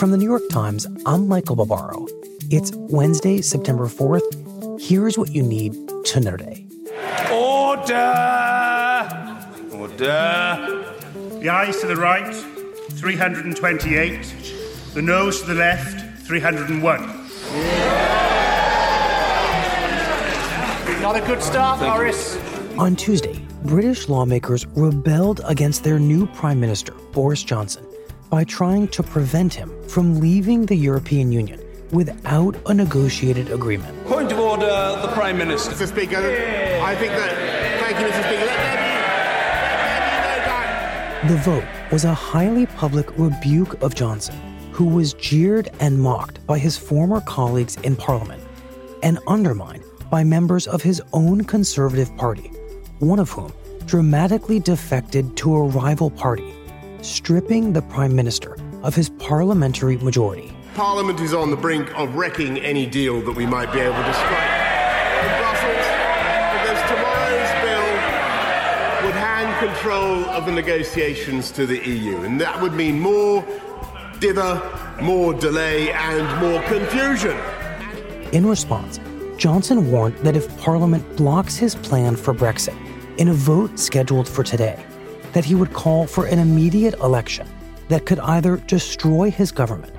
From the New York Times, I'm Michael Barbaro. It's Wednesday, September 4th. Here's what you need to know today. Order! Order! The ayes to the right, 328. The noes to the left, 301. Not a good start, Morris. On Tuesday, British lawmakers rebelled against their new Prime Minister, Boris Johnson by trying to prevent him from leaving the European Union without a negotiated agreement. Point of order, the Prime Minister. Mr. Speaker, I think that. Thank you, Mr. Speaker. Let, let, let, the vote was a highly public rebuke of Johnson, who was jeered and mocked by his former colleagues in Parliament and undermined by members of his own Conservative Party, one of whom dramatically defected to a rival party stripping the Prime Minister of his parliamentary majority. Parliament is on the brink of wrecking any deal that we might be able to strike in Brussels because tomorrow's bill would hand control of the negotiations to the EU, and that would mean more dither, more delay, and more confusion. In response, Johnson warned that if Parliament blocks his plan for Brexit in a vote scheduled for today, that he would call for an immediate election that could either destroy his government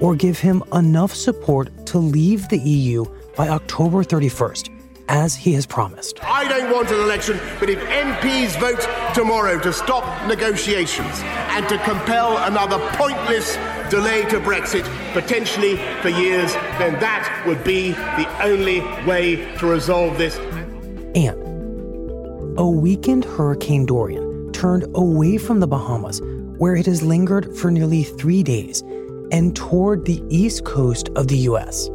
or give him enough support to leave the EU by October 31st, as he has promised. I don't want an election, but if MPs vote tomorrow to stop negotiations and to compel another pointless delay to Brexit, potentially for years, then that would be the only way to resolve this. And a weakened Hurricane Dorian turned away from the Bahamas, where it has lingered for nearly three days, and toward the east coast of the U.S.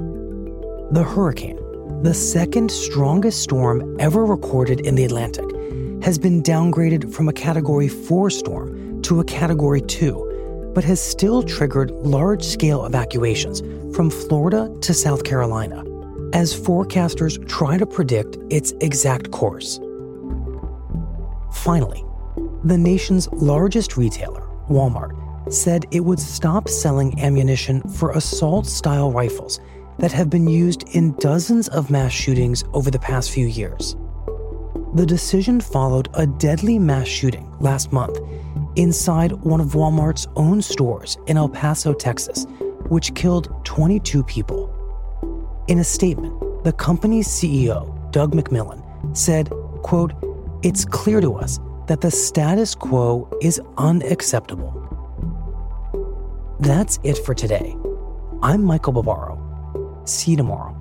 The hurricane, the second strongest storm ever recorded in the Atlantic, has been downgraded from a Category 4 storm to a Category 2, but has still triggered large scale evacuations from Florida to South Carolina as forecasters try to predict its exact course. Finally, the nation's largest retailer, Walmart, said it would stop selling ammunition for assault style rifles that have been used in dozens of mass shootings over the past few years. The decision followed a deadly mass shooting last month inside one of Walmart's own stores in El Paso, Texas, which killed 22 people. In a statement, the company's CEO, Doug McMillon, said, quote, It's clear to us that the status quo is unacceptable. That's it for today. I'm Michael Barbaro. See you tomorrow.